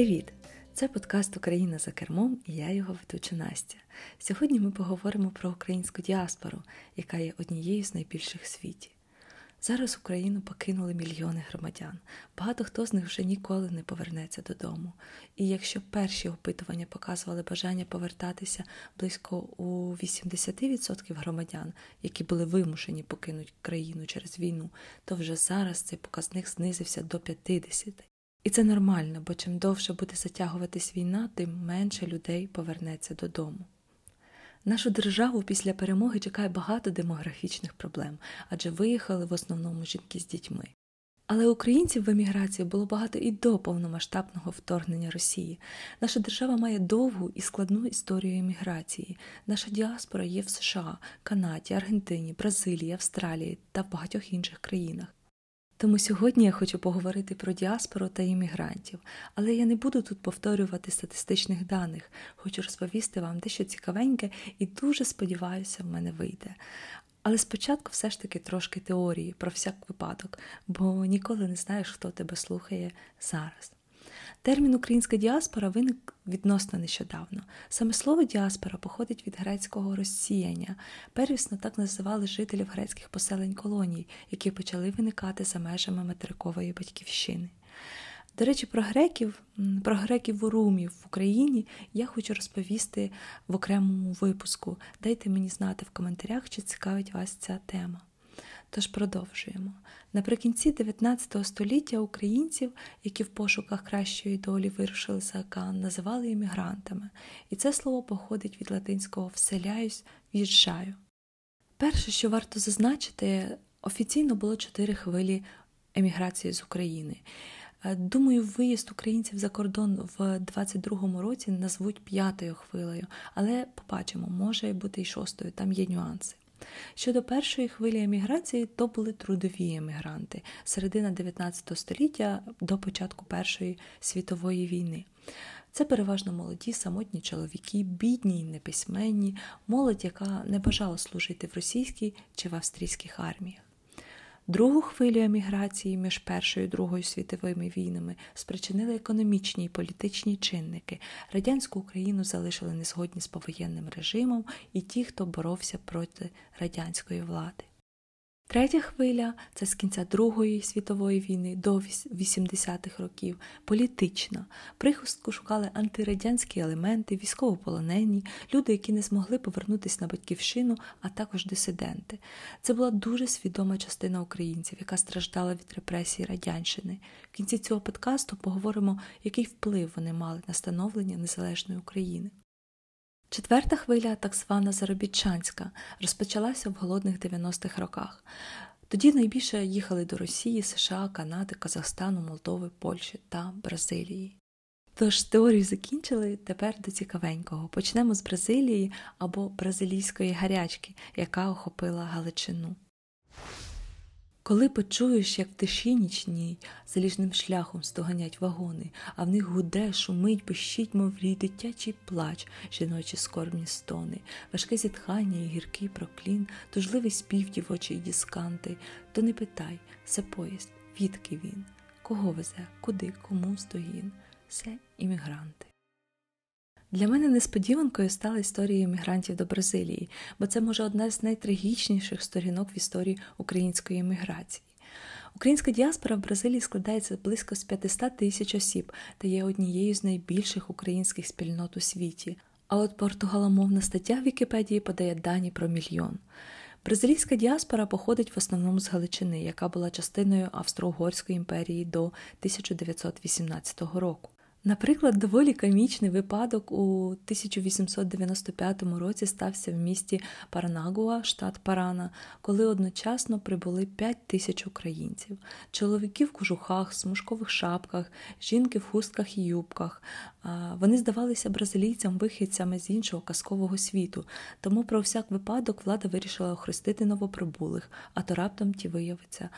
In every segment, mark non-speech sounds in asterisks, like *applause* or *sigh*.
Привіт! Це подкаст Україна за кермом і я його ведуча Настя. Сьогодні ми поговоримо про українську діаспору, яка є однією з найбільших в світі. Зараз Україну покинули мільйони громадян. Багато хто з них вже ніколи не повернеться додому. І якщо перші опитування показували бажання повертатися близько у 80% громадян, які були вимушені покинути країну через війну, то вже зараз цей показник знизився до 50%. І це нормально, бо чим довше буде затягуватись війна, тим менше людей повернеться додому. Нашу державу після перемоги чекає багато демографічних проблем, адже виїхали в основному жінки з дітьми. Але українців в еміграції було багато і до повномасштабного вторгнення Росії. Наша держава має довгу і складну історію еміграції. Наша діаспора є в США, Канаді, Аргентині, Бразилії, Австралії та в багатьох інших країнах. Тому сьогодні я хочу поговорити про діаспору та іммігрантів, але я не буду тут повторювати статистичних даних, хочу розповісти вам дещо цікавеньке і дуже сподіваюся, в мене вийде. Але спочатку все ж таки трошки теорії про всяк випадок, бо ніколи не знаєш, хто тебе слухає зараз. Термін українська діаспора виник відносно нещодавно. Саме слово діаспора походить від грецького розсіяння. Первісно так називали жителів грецьких поселень колоній, які почали виникати за межами материкової батьківщини. До речі, про греків, про греків румів в Україні я хочу розповісти в окремому випуску. Дайте мені знати в коментарях, чи цікавить вас ця тема. Тож продовжуємо. Наприкінці 19 століття українців, які в пошуках кращої долі вирушили за океан, називали іммігрантами, і це слово походить від латинського вселяюсь, в'їжджаю. Перше, що варто зазначити, офіційно було чотири хвилі еміграції з України. Е, думаю, виїзд українців за кордон в 22-му році назвуть п'ятою хвилею, але побачимо, може бути і шостою, там є нюанси. Щодо першої хвилі еміграції, то були трудові емігранти середина 19 століття до початку Першої світової війни. Це переважно молоді, самотні чоловіки, бідні й неписьменні, молодь, яка не бажала служити в російській чи в австрійських арміях. Другу хвилю еміграції між Першою і Другою світовими війнами спричинили економічні і політичні чинники. Радянську Україну залишили незгодні з повоєнним режимом і ті, хто боровся проти радянської влади. Третя хвиля це з кінця Другої світової війни до 80-х років, політична. Прихистку шукали антирадянські елементи, військовополонені, люди, які не змогли повернутися на батьківщину, а також дисиденти. Це була дуже свідома частина українців, яка страждала від репресій радянщини. В кінці цього подкасту поговоримо, який вплив вони мали на становлення незалежної України. Четверта хвиля, так звана заробітчанська, розпочалася в голодних 90-х роках. Тоді найбільше їхали до Росії, США, Канади, Казахстану, Молдови, Польщі та Бразилії. Тож теорію закінчили тепер до цікавенького. Почнемо з Бразилії або бразилійської гарячки, яка охопила Галичину. Коли почуєш, як в тиші нічній залізним шляхом стоганять вагони, а в них гуде, шумить, пищить, мов рій дитячий плач, жіночі скорбні стони, важке зітхання і гіркий проклін, тужливий спів дівочий дісканти, то не питай, це поїзд, відки він, кого везе, куди, кому стогін, все іммігранти. Для мене несподіванкою стала історія емігрантів до Бразилії, бо це може одна з найтрагічніших сторінок в історії української еміграції. Українська діаспора в Бразилії складається близько з 500 тисяч осіб та є однією з найбільших українських спільнот у світі. А от португаломовна стаття в Вікіпедії подає дані про мільйон. Бразилійська діаспора походить в основному з Галичини, яка була частиною Австро-Угорської імперії до 1918 року. Наприклад, доволі комічний випадок у 1895 році стався в місті Паранагуа, штат Парана, коли одночасно прибули 5 тисяч українців, чоловіки в кожухах, смужкових шапках, жінки в хустках і юбках. Вони здавалися бразилійцям вихідцями з іншого казкового світу, тому про всяк випадок влада вирішила охрестити новоприбулих, а то раптом ті виявиться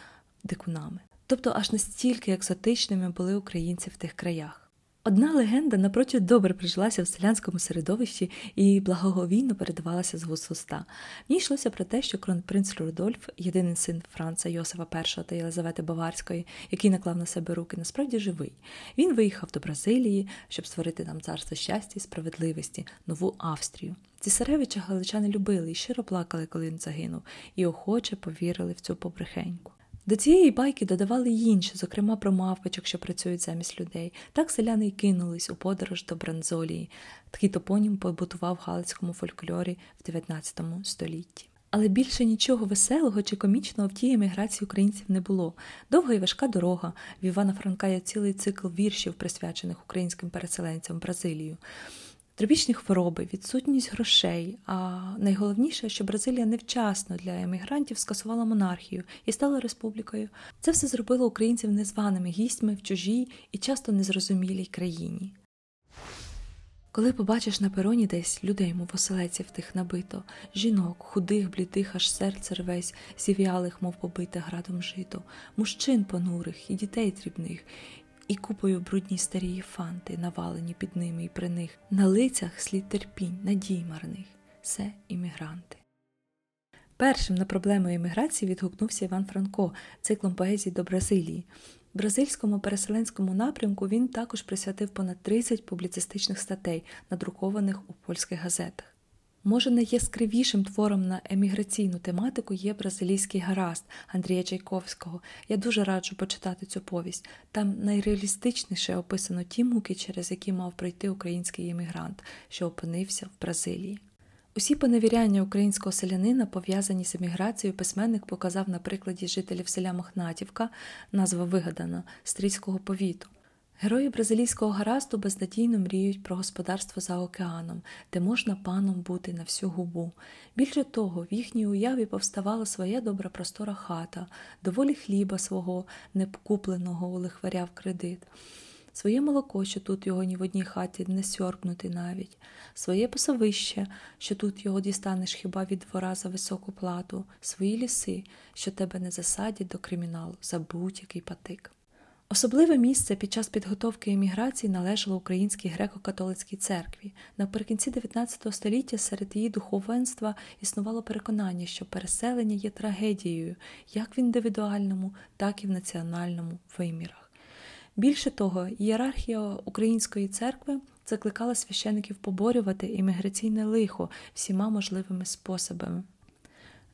дикунами. Тобто аж настільки екзотичними були українці в тих краях. Одна легенда напрочуд добре прижилася в селянському середовищі і благоговійно передавалася з вуст уста. В ній йшлося про те, що кронпринц Рудольф, єдиний син Франца Йосифа І та Єлизавети Баварської, який наклав на себе руки, насправді живий. Він виїхав до Бразилії, щоб створити там царство щастя і справедливості, нову Австрію. Цісаревича галичани любили і щиро плакали, коли він загинув, і охоче повірили в цю побрехеньку. До цієї байки додавали й інші, зокрема про мавпочок, що працюють замість людей. Так селяни й кинулись у подорож до Бранзолії. Такий топонім побутував в галицькому фольклорі в 19 столітті. Але більше нічого веселого чи комічного в тій еміграції українців не було. Довга і важка дорога. В Івана Франка є цілий цикл віршів, присвячених українським переселенцям в Бразилію. Тропічні хвороби, відсутність грошей. А найголовніше, що Бразилія невчасно для емігрантів скасувала монархію і стала республікою. Це все зробило українців незваними гістьми в чужій і часто незрозумілій країні. Коли побачиш на пероні десь людей, мов оселеців тих набито, жінок, худих, блідих, аж серце рвесь, зів'ялих, мов побите градом жито, мужчин понурих і дітей дрібних, і купою брудні старії фанти, навалені під ними і при них, на лицях слід терпінь, надій марних, все іммігранти. Першим на проблему імміграції відгукнувся Іван Франко циклом поезії до Бразилії. Бразильському переселенському напрямку він також присвятив понад 30 публіцистичних статей, надрукованих у польських газетах. Може, найяскравішим твором на еміграційну тематику є бразилійський гаразд Андрія Чайковського. Я дуже раджу почитати цю повість. Там найреалістичніше описано ті муки, через які мав пройти український емігрант, що опинився в Бразилії. Усі поневіряння українського селянина, пов'язані з еміграцією, письменник показав на прикладі жителів селя Мохнатівка, назва вигадана, стрільського повіту. Герої бразилійського гаразду безнадійно мріють про господарство за океаном, де можна паном бути на всю губу. Більше того, в їхній уяві повставала своя добра простора хата, доволі хліба свого, некупленого у лихваря в кредит. Своє молоко, що тут його ні в одній хаті не сьорбнути навіть, своє пасовище, що тут його дістанеш хіба від двора за високу плату, свої ліси, що тебе не засадять до криміналу за будь-який патик. Особливе місце під час підготовки еміграції належало Українській греко-католицькій церкві. Наприкінці 19 століття серед її духовенства існувало переконання, що переселення є трагедією як в індивідуальному, так і в національному вимірах. Більше того, ієрархія Української церкви закликала священиків поборювати імміграційне лихо всіма можливими способами.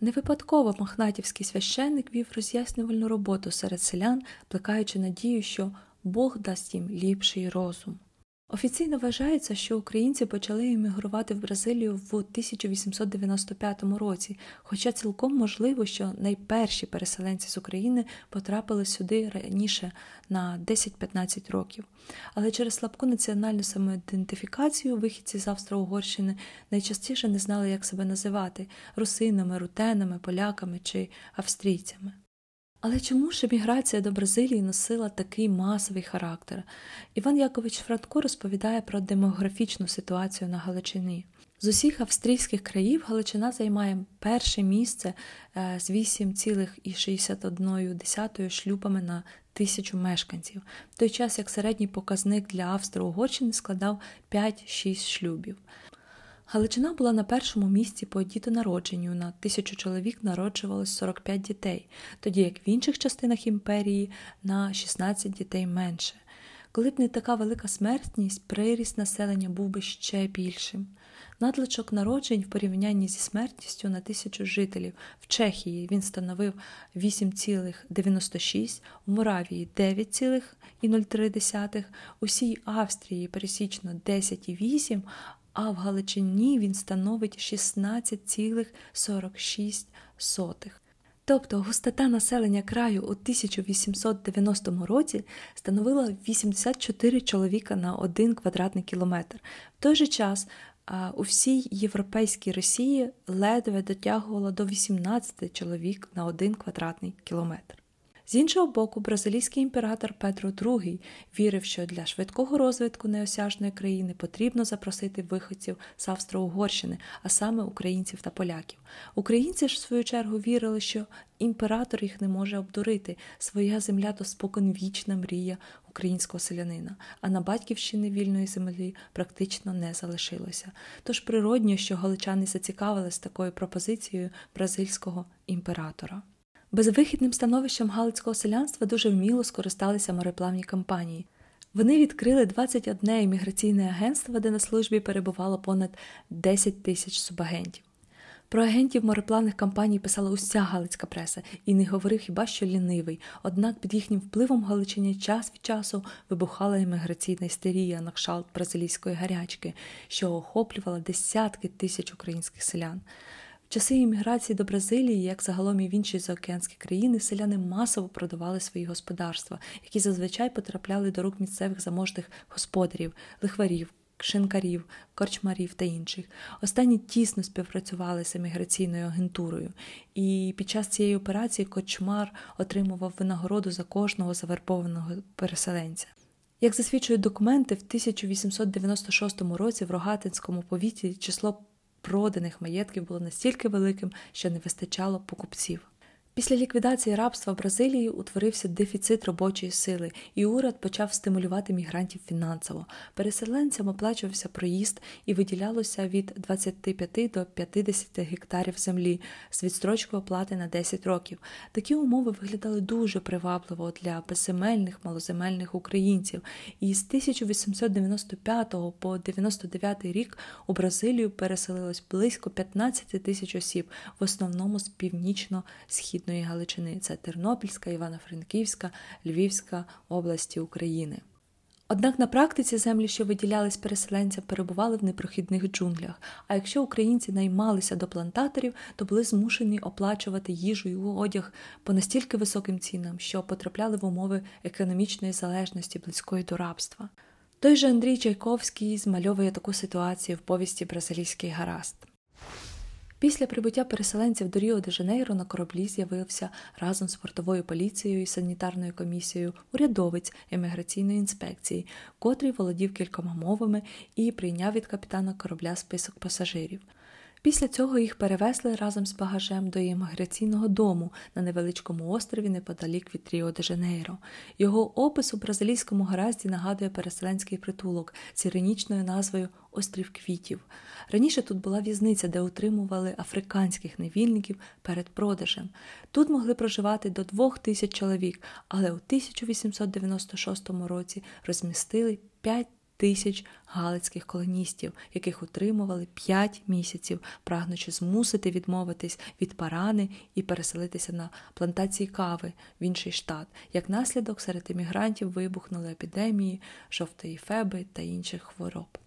Не випадково махнатівський священник вів роз'яснювальну роботу серед селян, плекаючи надію, що Бог дасть їм ліпший розум. Офіційно вважається, що українці почали емігрувати в Бразилію в 1895 році, хоча цілком можливо, що найперші переселенці з України потрапили сюди раніше на 10-15 років. Але через слабку національну самоідентифікацію вихідці з Австро-Угорщини найчастіше не знали, як себе називати русинами, рутенами, поляками чи австрійцями. Але чому ж еміграція до Бразилії носила такий масовий характер? Іван Якович Франко розповідає про демографічну ситуацію на Галичині. З усіх австрійських країв Галичина займає перше місце е, з 8,61 шлюбами на тисячу мешканців, в той час як середній показник для Австро-Угорщини складав 5-6 шлюбів. Галичина була на першому місці по дітонародженню, на тисячу чоловік народжувалось 45 дітей, тоді як в інших частинах імперії на 16 дітей менше. Коли б не така велика смертність, приріст населення був би ще більшим. Надличок народжень в порівнянні зі смертністю на тисячу жителів в Чехії він становив 8,96, у Моравії 9,03, усій Австрії пересічно 10,8, а в Галичині він становить 16,46. Тобто густота населення краю у 1890 році становила 84 чоловіка на 1 квадратний кілометр. В той же час у всій європейській Росії ледве дотягувало до 18 чоловік на 1 квадратний кілометр. З іншого боку, бразилійський імператор Петро II вірив, що для швидкого розвитку неосяжної країни потрібно запросити виходців з Австро-Угорщини, а саме українців та поляків. Українці ж, в свою чергу, вірили, що імператор їх не може обдурити. Своя земля то споконвічна мрія українського селянина, а на батьківщини вільної землі практично не залишилося. Тож природньо, що галичани зацікавились такою пропозицією бразильського імператора. Безвихідним становищем галицького селянства дуже вміло скористалися мореплавні компанії. Вони відкрили 21 імміграційне агентство, де на службі перебувало понад 10 тисяч субагентів. Про агентів мореплавних компаній писала уся галицька преса і не говорив хіба що лінивий. Однак під їхнім впливом Галичині час від часу вибухала імміграційна істерія на кшалт бразилійської гарячки, що охоплювала десятки тисяч українських селян. Часи імміграції до Бразилії, як загалом і в інші заокеанські країни, селяни масово продавали свої господарства, які зазвичай потрапляли до рук місцевих заможних господарів, лихварів, шинкарів, корчмарів та інших. Останні тісно співпрацювали з еміграційною агентурою, і під час цієї операції Кочмар отримував винагороду за кожного завербованого переселенця. Як засвідчують документи, в 1896 році в Рогатинському повіті число проданих маєтків було настільки великим, що не вистачало покупців. Після ліквідації рабства в Бразилії утворився дефіцит робочої сили, і уряд почав стимулювати мігрантів фінансово. Переселенцям оплачувався проїзд і виділялося від 25 до 50 гектарів землі з відстрочкою оплати на 10 років. Такі умови виглядали дуже привабливо для безземельних малоземельних українців. І з 1895 по 99 рік у Бразилію переселилось близько 15 тисяч осіб, в основному з північно-східної Східної Галичини це Тернопільська, Івано-Франківська, Львівська області України. Однак на практиці землі, що виділялись переселенцям, перебували в непрохідних джунглях. А якщо українці наймалися до плантаторів, то були змушені оплачувати їжу і одяг по настільки високим цінам, що потрапляли в умови економічної залежності близької до рабства. Той же Андрій Чайковський змальовує таку ситуацію в повісті Бразилійський гаразд. Після прибуття переселенців до Ріо де Жанейро на кораблі з'явився разом з портовою поліцією і санітарною комісією урядовець еміграційної інспекції, котрий володів кількома мовами і прийняв від капітана корабля список пасажирів. Після цього їх перевезли разом з багажем до імміграційного дому на невеличкому острові неподалік від Ріо де Жанейро. Його опис у бразилійському гаразді нагадує переселенський притулок з іронічною назвою Острів Квітів. Раніше тут була в'язниця, де утримували африканських невільників перед продажем. Тут могли проживати до двох тисяч чоловік, але у 1896 році розмістили 5 тисяч галицьких колоністів, яких утримували п'ять місяців, прагнучи змусити відмовитись від парани і переселитися на плантації кави в інший штат. Як наслідок серед емігрантів вибухнули епідемії, жовтої феби та інших хвороб.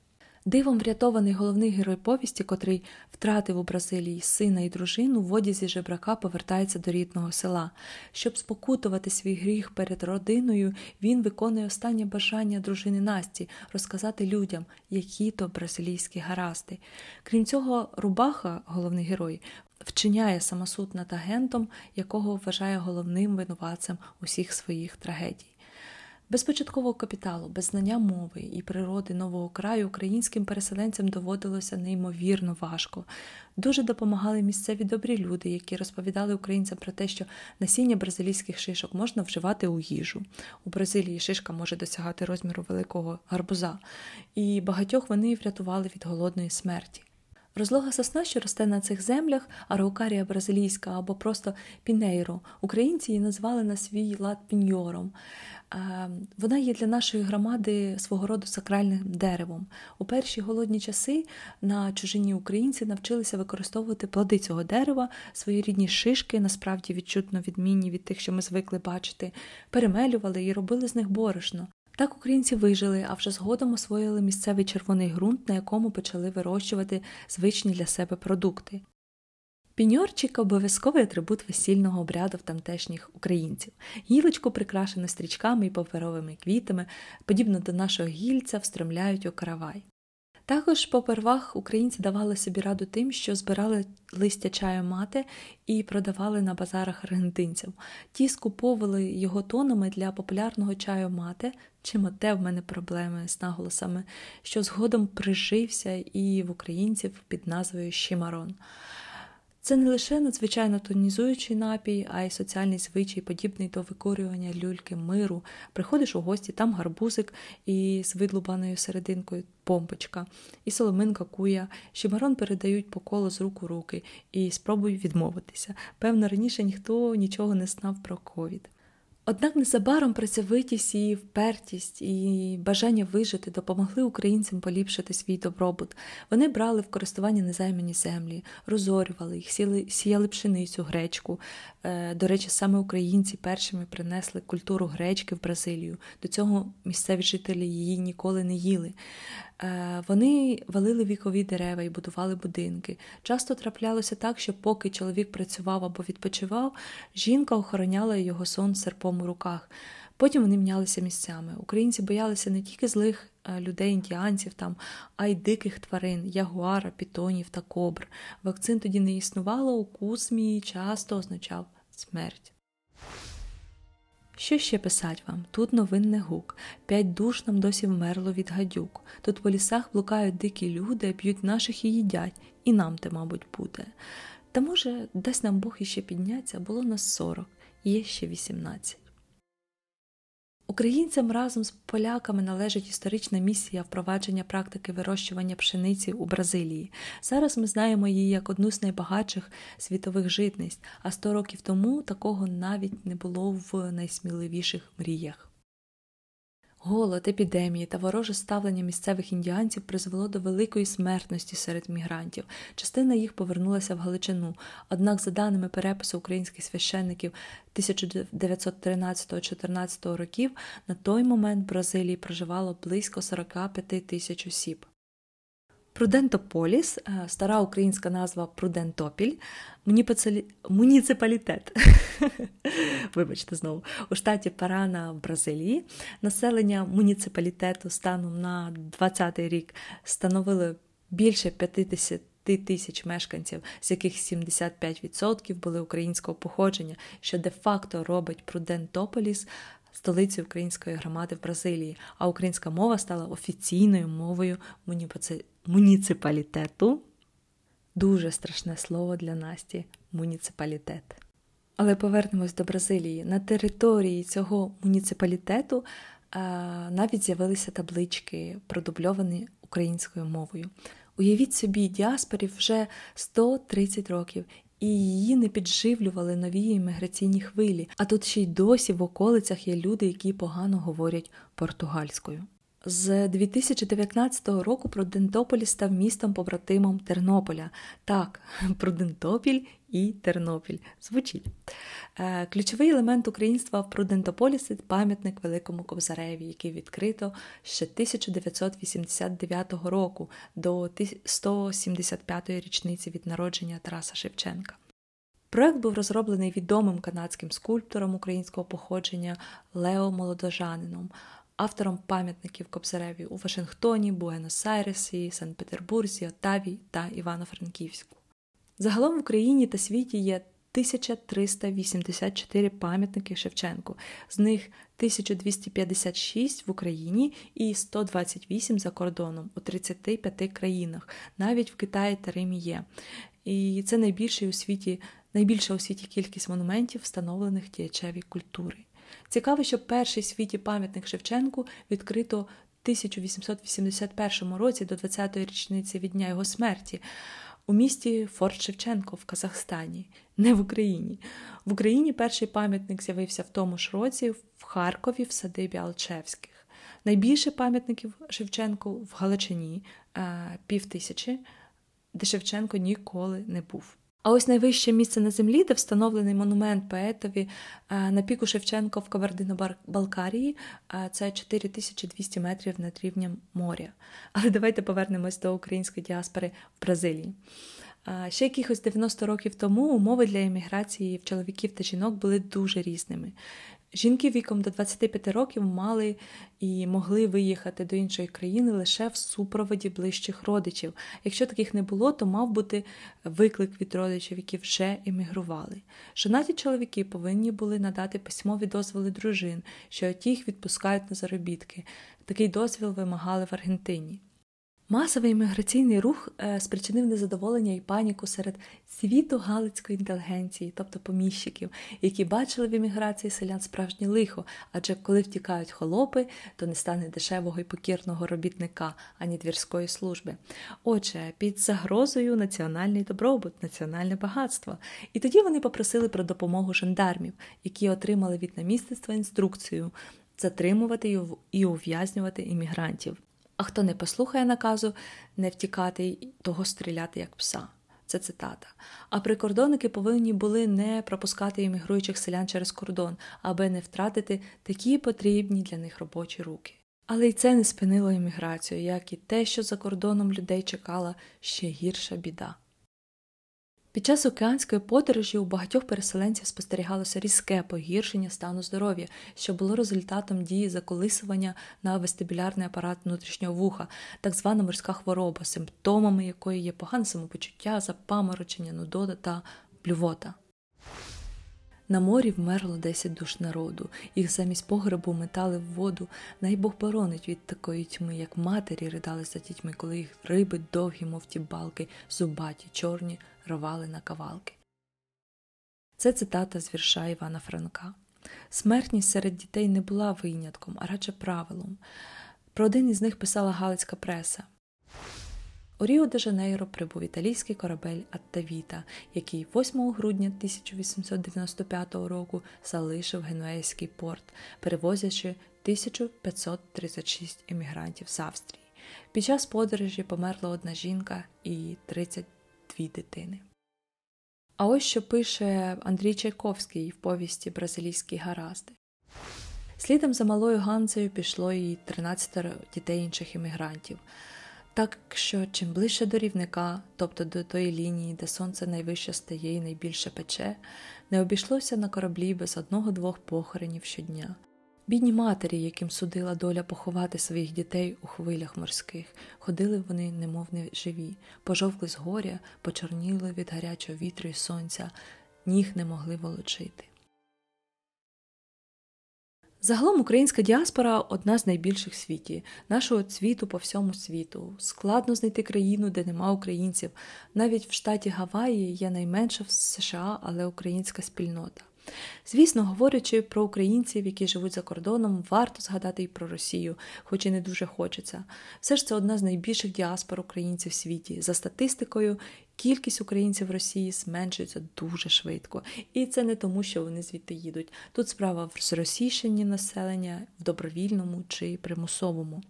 Дивом врятований головний герой повісті, котрий втратив у Бразилії сина і дружину, в одязі жебрака повертається до рідного села. Щоб спокутувати свій гріх перед родиною, він виконує останнє бажання дружини Насті розказати людям, які то бразилійські гаразди. Крім цього, Рубаха, головний герой, вчиняє самосуд над агентом, якого вважає головним винуватцем усіх своїх трагедій. Без початкового капіталу, без знання мови і природи нового краю українським переселенцям доводилося неймовірно важко. Дуже допомагали місцеві добрі люди, які розповідали українцям про те, що насіння бразилійських шишок можна вживати у їжу. У Бразилії шишка може досягати розміру великого гарбуза, і багатьох вони врятували від голодної смерті. Розлога сосна, що росте на цих землях, араукарія бразилійська або просто пінейро. Українці її назвали на свій лад піньором. Вона є для нашої громади свого роду сакральним деревом. У перші голодні часи на чужині українці навчилися використовувати плоди цього дерева, свої рідні шишки, насправді відчутно відмінні від тих, що ми звикли бачити, перемелювали і робили з них борошно. Так українці вижили, а вже згодом освоїли місцевий червоний ґрунт, на якому почали вирощувати звичні для себе продукти. Піньорчик обов'язковий атрибут весільного обряду в тамтешніх українців. Гілочку прикрашену стрічками і паперовими квітами, подібно до нашого гільця, встромляють у каравай. Також попервах українці давали собі раду тим, що збирали листя чаю мати і продавали на базарах аргентинцям. Ті скуповували його тонами для популярного чаю мати, чим оте в мене проблеми з наголосами, що згодом прижився і в українців під назвою Щимарон. Це не лише надзвичайно тонізуючий напій, а й соціальний звичай, подібний до викорювання люльки миру. Приходиш у гості, там гарбузик і з видлубаною серединкою помпочка, і соломинка куя. Щемарон передають по колу з рук у руки і спробуй відмовитися. Певно, раніше ніхто нічого не знав про ковід. Однак незабаром працьовитість і впертість і бажання вижити допомогли українцям поліпшити свій добробут. Вони брали в користування незаймані землі, розорювали їх, сіли, сіяли пшеницю, гречку. Е, до речі, саме українці першими принесли культуру гречки в Бразилію. До цього місцеві жителі її ніколи не їли. Е, вони валили вікові дерева і будували будинки. Часто траплялося так, що поки чоловік працював або відпочивав, жінка охороняла його сон серпом у руках. Потім вони мінялися місцями. Українці боялися не тільки злих е, людей, індіанців, там, а й диких тварин, ягуара, пітонів та кобр. Вакцин тоді не існувало, укус мій часто означав смерть. Що ще писать вам? Тут новинний гук. П'ять душ нам досі вмерло від гадюк. Тут по лісах блукають дикі люди, п'ють наших і їдять, і нам те, мабуть, буде. Та, може, дасть нам Бог іще підняться, було нас сорок, є ще вісімнадцять. Українцям разом з поляками належить історична місія впровадження практики вирощування пшениці у Бразилії. Зараз ми знаємо її як одну з найбагатших світових житниць, а 100 років тому такого навіть не було в найсміливіших мріях. Голод, епідемії та вороже ставлення місцевих індіанців призвело до великої смертності серед мігрантів. Частина їх повернулася в Галичину. Однак, за даними перепису українських священників 1913-14 років, на той момент в Бразилії проживало близько 45 тисяч осіб. Прудентополіс, стара українська назва Прудентопіль, муніципалітет. *laughs* Вибачте знову, у штаті Парана в Бразилії. Населення муніципалітету станом на 20-й рік становило більше 50 тисяч мешканців, з яких 75% були українського походження, що де-факто робить Прудентополіс столицею української громади в Бразилії, а українська мова стала офіційною мовою муніципалітету. Дуже страшне слово для Насті муніципалітет. Але повернемось до Бразилії. На території цього муніципалітету а, навіть з'явилися таблички, продубльовані українською мовою. Уявіть собі, діаспорі вже 130 років, і її не підживлювали нові імміграційні хвилі. А тут ще й досі в околицях є люди, які погано говорять португальською. З 2019 року Прудентополь став містом побратимом Тернополя. Так, *laughs* Прудентопіль і Тернопіль звучить. Е, ключовий елемент українства в це пам'ятник Великому Кобзареві, який відкрито ще 1989 року до 175-ї річниці від народження Тараса Шевченка. Проект був розроблений відомим канадським скульптором українського походження Лео Молодожанином автором пам'ятників Кобзареві у Вашингтоні, Буенос-Айресі, Санкт-Петербурзі, Отаві та Івано-Франківську. Загалом в Україні та світі є 1384 пам'ятники Шевченку, з них 1256 в Україні і 128 за кордоном у 35 країнах, навіть в Китаї та Римі є. І це найбільша у світі, найбільша у світі кількість монументів, встановлених діячеві культури. Цікаво, що перший світі пам'ятник Шевченку відкрито в 1881 році до 20-ї річниці від дня його смерті. У місті Форт Шевченко в Казахстані, не в Україні. В Україні перший пам'ятник з'явився в тому ж році в Харкові в садибі Алчевських. Найбільше пам'ятників Шевченку в Галичині е, пів тисячі, де Шевченко ніколи не був. А ось найвище місце на землі, де встановлений монумент поетові е, на піку Шевченка в Кабардино-Балкарії, е, це 4200 метрів над рівнем моря. Але давайте повернемось до української діаспори в Бразилії. Ще якихось 90 років тому умови для еміграції в чоловіків та жінок були дуже різними. Жінки віком до 25 років мали і могли виїхати до іншої країни лише в супроводі ближчих родичів. Якщо таких не було, то мав бути виклик від родичів, які вже емігрували. Жонаті чоловіки повинні були надати письмові дозволи дружин, що ті їх відпускають на заробітки. Такий дозвіл вимагали в Аргентині. Масовий імміграційний рух е, спричинив незадоволення і паніку серед світу галицької інтелігенції, тобто поміщиків, які бачили в імміграції селян справжнє лихо, адже коли втікають холопи, то не стане дешевого і покірного робітника ані двірської служби. Отже, під загрозою національний добробут, національне багатство. І тоді вони попросили про допомогу жандармів, які отримали від намісництва інструкцію затримувати і ув'язнювати іммігрантів. А хто не послухає наказу не втікати, того стріляти як пса. Це цитата. А прикордонники повинні були не пропускати іммігруючих селян через кордон, аби не втратити такі потрібні для них робочі руки. Але й це не спинило імміграцію, як і те, що за кордоном людей чекала ще гірша біда. Під час океанської подорожі у багатьох переселенців спостерігалося різке погіршення стану здоров'я, що було результатом дії заколисування на вестибулярний апарат внутрішнього вуха, так звана морська хвороба, симптомами якої є погане самопочуття, запаморочення, нудота та блювота. На морі вмерло 10 душ народу, їх замість погребу метали в воду. Най Бог боронить від такої тьми, як матері ридали за дітьми, коли їх риби довгі, мов ті балки, зубаті, чорні, рвали на кавалки. Це цитата з вірша Івана Франка. Смертність серед дітей не була винятком, а радше правилом. Про один із них писала Галицька преса. У Ріо де Жанейро прибув італійський корабель Аттавіта, який 8 грудня 1895 року залишив Генуейський порт, перевозячи 1536 емігрантів з Австрії. Під час подорожі померла одна жінка і 32 дитини. А ось що пише Андрій Чайковський в повісті Бразилійські гаразди. Слідом за малою Ганцею пішло і 13 дітей інших іммігрантів. Так що чим ближче до рівника, тобто до тої лінії, де сонце найвище стає і найбільше пече, не обійшлося на кораблі без одного-двох похоронів щодня. Бідні матері, яким судила доля поховати своїх дітей у хвилях морських, ходили вони, немов не живі, пожовкли з горя, почорніли від гарячого вітру і сонця, ніг не могли волочити. Загалом українська діаспора одна з найбільших в світі, нашого цвіту по всьому світу. Складно знайти країну, де нема українців. Навіть в штаті Гаваї є найменша в США, але українська спільнота. Звісно, говорячи про українців, які живуть за кордоном, варто згадати і про Росію, хоч і не дуже хочеться. Все ж це одна з найбільших діаспор українців в світі. За статистикою, Кількість українців в Росії зменшується дуже швидко, і це не тому, що вони звідти їдуть. Тут справа в зросійшенні населення в добровільному чи примусовому.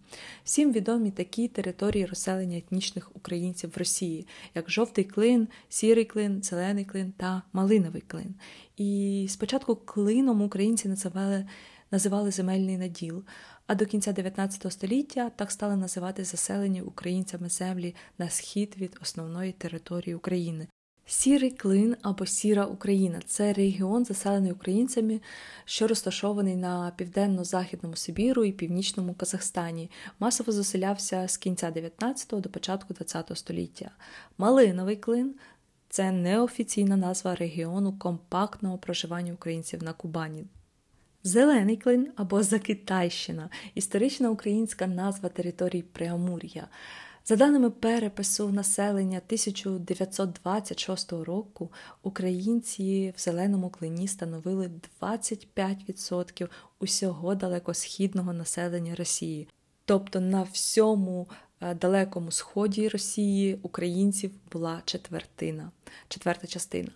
Всім відомі такі території розселення етнічних українців в Росії, як жовтий клин, сірий клин, зелений клин та малиновий клин. І спочатку клином українці називали називали земельний наділ, а до кінця 19 століття так стали називати заселені українцями землі на схід від основної території України. Сірий клин або Сіра Україна це регіон, заселений українцями, що розташований на південно-західному Сибіру і північному Казахстані, масово заселявся з кінця 19 до початку 20 століття. Малиновий клин це неофіційна назва регіону компактного проживання українців на Кубані. Зелений клин або Закитайщина історична українська назва території Преамур'я. За даними перепису населення 1926 року, українці в зеленому клині становили 25% усього далекосхідного населення Росії. Тобто на всьому е, далекому сході Росії українців була четвертина, четверта частина.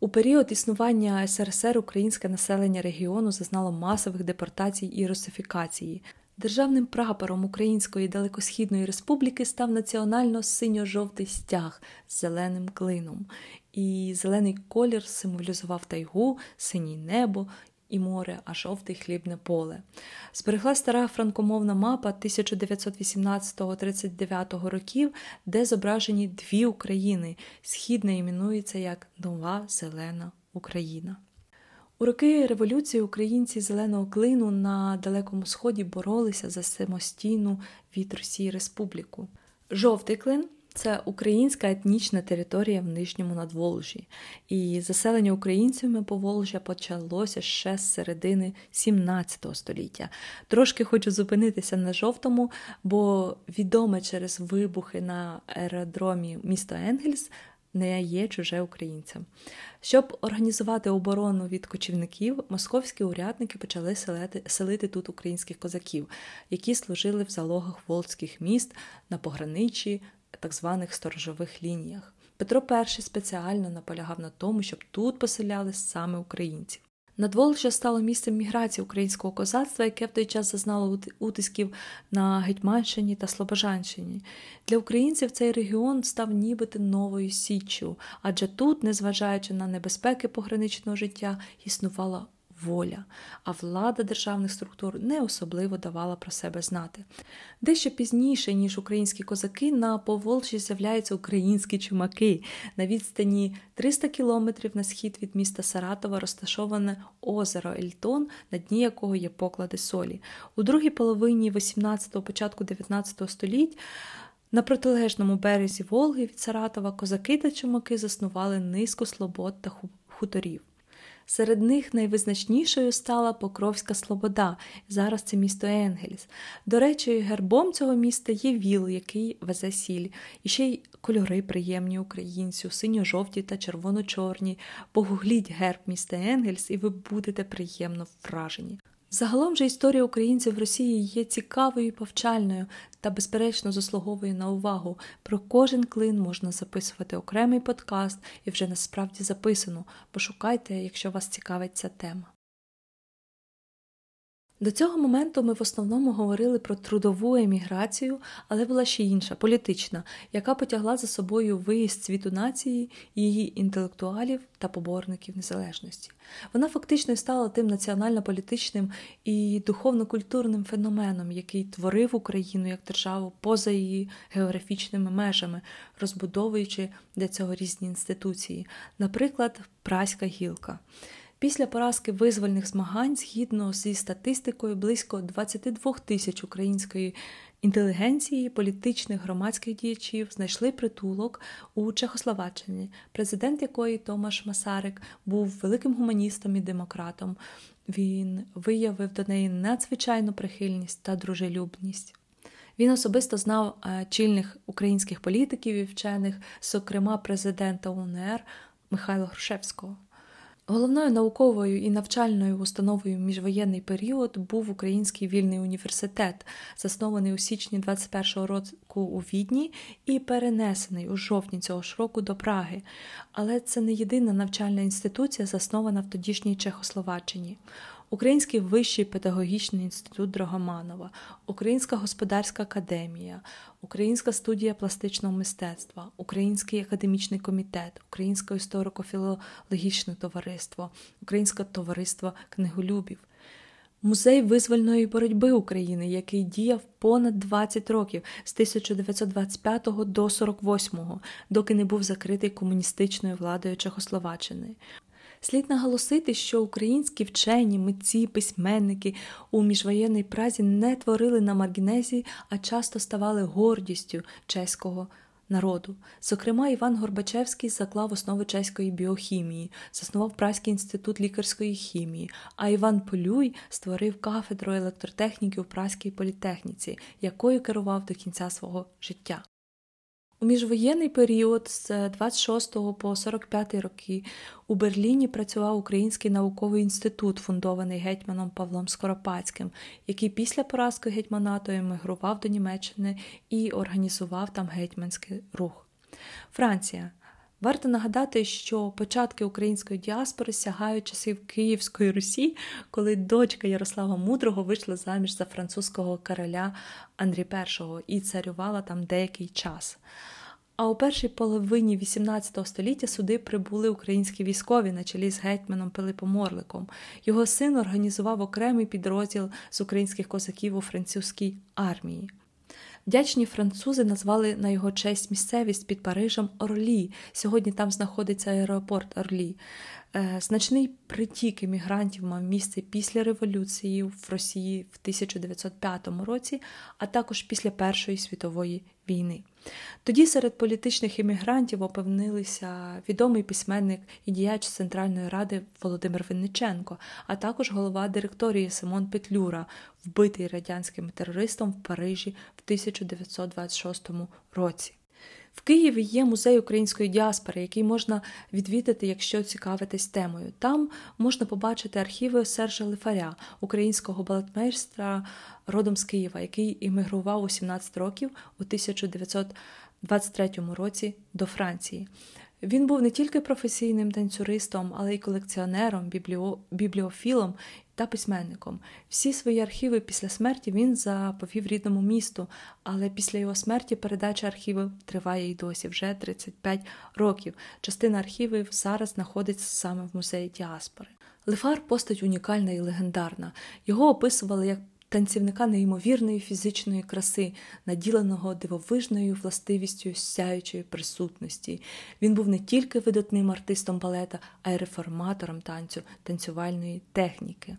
У період існування СРСР українське населення регіону зазнало масових депортацій і русифікації. Державним прапором Української Далекосхідної Республіки став національно синьо-жовтий стяг з зеленим клином, і зелений колір символізував тайгу, синій небо і море, а жовте хлібне поле. Зберегла стара франкомовна мапа 1918-39 років, де зображені дві України. Східна іменується як Нова Зелена Україна. У роки революції українці зеленого клину на Далекому Сході боролися за самостійну від Росії Республіку. Жовтий клин це українська етнічна територія в Нижньому Надволжі, і заселення українцями Поволжя почалося ще з середини 17 століття. Трошки хочу зупинитися на жовтому, бо відоме через вибухи на аеродромі місто Енгельс не є чуже українцям. Щоб організувати оборону від кочівників, московські урядники почали селити, селити тут українських козаків, які служили в залогах волзьких міст на пограничі так званих сторожових лініях. Петро І спеціально наполягав на тому, щоб тут поселялись саме українці. Надволжя стало місцем міграції українського козацтва, яке в той час зазнало утисків на Гетьманщині та Слобожанщині. Для українців цей регіон став нібито новою січчю, адже тут, незважаючи на небезпеки пограничного життя, існувала воля, а влада державних структур не особливо давала про себе знати. Дещо пізніше, ніж українські козаки, на Поволжі з'являються українські чумаки. На відстані 300 кілометрів на схід від міста Саратова розташоване озеро Ельтон, на дні якого є поклади солі. У другій половині 18-го, початку 19 століть. На протилежному березі Волги від Саратова козаки та чумаки заснували низку слобод та хуторів. Серед них найвизначнішою стала Покровська Слобода, зараз це місто Енгельс. До речі, гербом цього міста є віл, який везе сіль, і ще й кольори приємні українцю, синьо-жовті та червоно-чорні. Погугліть герб міста Енгельс, і ви будете приємно вражені. Загалом же історія українців в Росії є цікавою і повчальною та, безперечно, заслуговує на увагу. Про кожен клин можна записувати окремий подкаст і вже насправді записано. Пошукайте, якщо вас цікавить ця тема. До цього моменту ми в основному говорили про трудову еміграцію, але була ще інша, політична, яка потягла за собою виїзд світу нації, її інтелектуалів та поборників незалежності. Вона фактично стала тим національно-політичним і духовно-культурним феноменом, який творив Україну як державу поза її географічними межами, розбудовуючи для цього різні інституції, наприклад, Праська гілка. Після поразки визвольних змагань, згідно зі статистикою, близько 22 тисяч української інтелігенції, політичних громадських діячів знайшли притулок у Чехословаччині, президент якої Томаш Масарик був великим гуманістом і демократом. Він виявив до неї надзвичайну прихильність та дружелюбність. Він особисто знав е, чільних українських політиків і вчених, зокрема президента УНР Михайла Грушевського. Головною науковою і навчальною установою міжвоєнний період був Український вільний університет, заснований у січні 21-го року у Відні і перенесений у жовтні цього ж року до Праги. Але це не єдина навчальна інституція, заснована в тодішній Чехословаччині. Український вищий педагогічний інститут Драгоманова, Українська господарська академія, Українська студія пластичного мистецтва, Український академічний комітет, Українське історико-філологічне товариство, Українське товариство книголюбів. Музей визвольної боротьби України, який діяв понад 20 років з 1925 до 48, доки не був закритий комуністичною владою Чехословаччини. Слід наголосити, що українські вчені, митці, письменники у міжвоєнній празі не творили на маргінезі, а часто ставали гордістю чеського народу. Зокрема, Іван Горбачевський заклав основи чеської біохімії, заснував Празький інститут лікарської хімії, а Іван Полюй створив кафедру електротехніки у Празькій політехніці, якою керував до кінця свого життя. У міжвоєнний період з 26 по 45 роки у Берліні працював Український науковий інститут, фундований гетьманом Павлом Скоропадським, який після поразки гетьманату емігрував до Німеччини і організував там гетьманський рух. Франція Варто нагадати, що початки української діаспори сягають часів Київської Русі, коли дочка Ярослава Мудрого вийшла заміж за французького короля Андрі І і царювала там деякий час. А у першій половині XVIII століття сюди прибули українські військові на чолі з гетьманом Пилипом Орликом. Його син організував окремий підрозділ з українських козаків у французькій армії. Вдячні французи назвали на його честь місцевість під Парижем Орлі. Сьогодні там знаходиться аеропорт Орлі. Е, значний притік іммігрантів мав місце після революції в Росії в 1905 році, а також після Першої світової війни. Тоді серед політичних іммігрантів опинилися відомий письменник і діяч Центральної ради Володимир Винниченко, а також голова директорії Симон Петлюра, вбитий радянським терористом в Парижі в 1926 році. В Києві є музей української діаспори, який можна відвідати, якщо цікавитись темою. Там можна побачити архіви Сержа Лифаря, українського балетмейстра родом з Києва, який іммігрував у 17 років у 1923 році до Франції. Він був не тільки професійним танцюристом, але й колекціонером, бібліо... бібліофілом та письменником. Всі свої архіви після смерті він заповів рідному місту, але після його смерті передача архівів триває й досі, вже 35 років. Частина архівів зараз знаходиться саме в музеї діаспори. Лефар постать унікальна і легендарна. Його описували як танцівника неймовірної фізичної краси, наділеного дивовижною властивістю сяючої присутності. Він був не тільки видатним артистом балета, а й реформатором танцю, танцювальної техніки.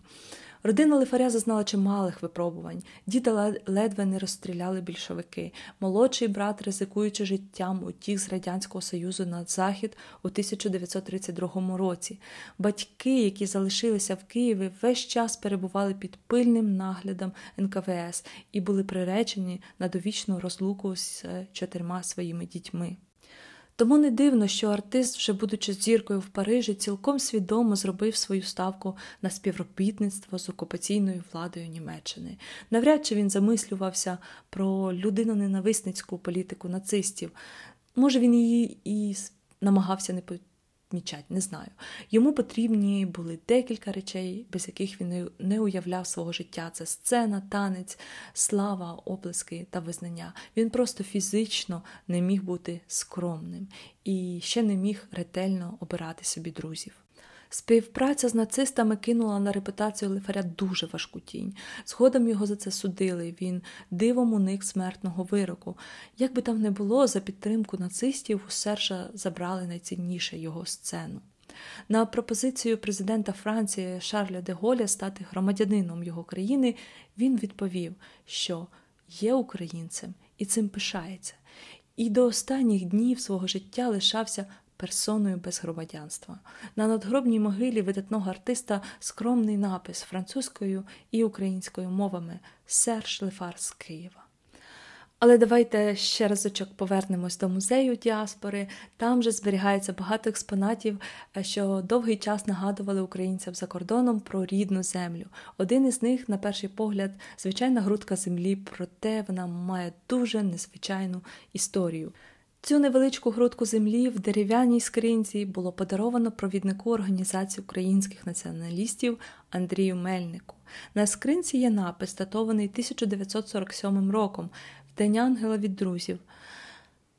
Родина Лифаря зазнала чималих випробувань. Діда ледве не розстріляли більшовики. Молодший брат, ризикуючи життям, утік з Радянського Союзу на захід у 1932 році. Батьки, які залишилися в Києві, весь час перебували під пильним наглядом НКВС і були приречені на довічну розлуку з чотирма своїми дітьми. Тому не дивно, що артист, вже будучи зіркою в Парижі, цілком свідомо зробив свою ставку на співробітництво з окупаційною владою Німеччини. Навряд чи він замислювався про людиноненависницьку політику нацистів. Може, він її і намагався не Мічать, не знаю. Йому потрібні були декілька речей, без яких він не уявляв свого життя. Це сцена, танець, слава, оплески та визнання. Він просто фізично не міг бути скромним і ще не міг ретельно обирати собі друзів. Співпраця з нацистами кинула на репутацію Лифаря дуже важку тінь. Згодом його за це судили. Він дивом уник смертного вироку. Як би там не було, за підтримку нацистів у Сержа забрали найцінніше його сцену. На пропозицію президента Франції Шарля де Голля стати громадянином його країни він відповів, що є українцем і цим пишається, і до останніх днів свого життя лишався персоною без громадянства. На надгробній могилі видатного артиста скромний напис французькою і українською мовами Серж Лефар з Києва. Але давайте ще разочок повернемось до музею діаспори. Там же зберігається багато експонатів, е, що довгий час нагадували українцям за кордоном про рідну землю. Один із них, на перший погляд, звичайна грудка землі, проте вона має дуже незвичайну історію. Цю невеличку грудку землі в дерев'яній скринці було подаровано провіднику організації українських націоналістів Андрію Мельнику. На скринці є напис, датований 1947 роком, в День Ангела від друзів.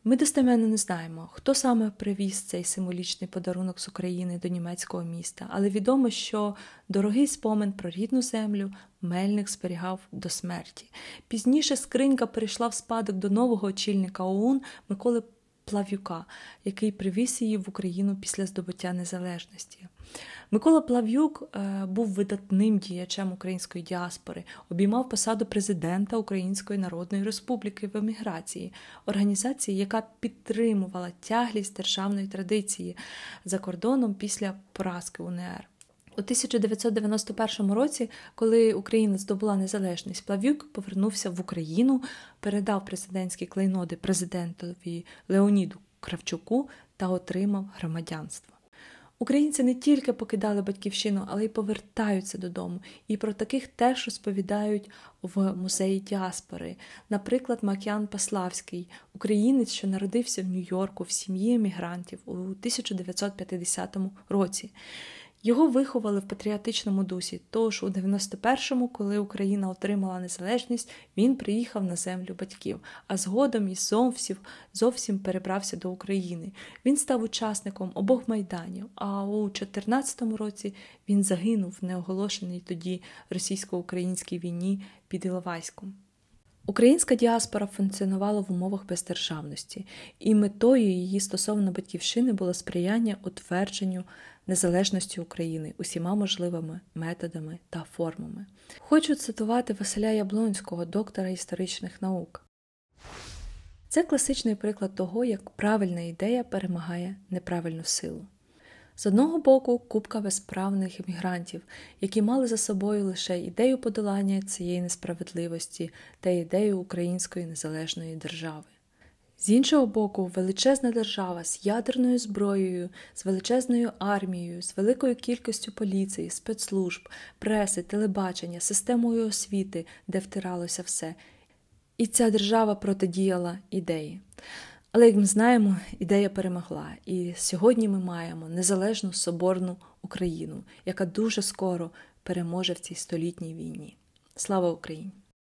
Ми достеменно не знаємо, хто саме привіз цей символічний подарунок з України до німецького міста, але відомо, що дорогий спомин про рідну землю Мельник зберігав до смерті. Пізніше скринька перейшла в спадок до нового очільника ОУН Миколи Плав'юка, який привіз її в Україну після здобуття незалежності. Микола Плав'юк е, був видатним діячем української діаспори, обіймав посаду президента Української Народної Республіки в еміграції, організації, яка підтримувала тяглість державної традиції за кордоном після поразки УНР. У 1991 році, коли Україна здобула незалежність, Плав'юк повернувся в Україну, передав президентські клейноди президентові Леоніду Кравчуку та отримав громадянство. Українці не тільки покидали батьківщину, але й повертаються додому. І про таких теж розповідають в музеї діаспори. Наприклад, Макян Паславський, українець, що народився в Нью-Йорку в сім'ї емігрантів у 1950 році. Його виховали в патріотичному дусі. Тож у 91-му, коли Україна отримала незалежність, він приїхав на землю батьків, а згодом із зовсім, зовсім перебрався до України. Він став учасником обох майданів. А у 14-му році він загинув в неоголошеній тоді російсько-українській війні під Іловайськом. Українська діаспора функціонувала в умовах бездержавності, і метою її стосовно батьківщини було сприяння утвердженню незалежності України усіма можливими методами та формами. Хочу цитувати Василя Яблонського, доктора історичних наук. Це класичний приклад того, як правильна ідея перемагає неправильну силу. З одного боку, купка безправних іммігрантів, які мали за собою лише ідею подолання цієї несправедливості та ідею української незалежної держави. З іншого боку, величезна держава з ядерною зброєю, з величезною армією, з великою кількістю поліції, спецслужб, преси, телебачення, системою освіти, де втиралося все. І ця держава протидіяла ідеї. Але, як ми знаємо, ідея перемогла, і сьогодні ми маємо незалежну соборну Україну, яка дуже скоро переможе в цій столітній війні. Слава Україні!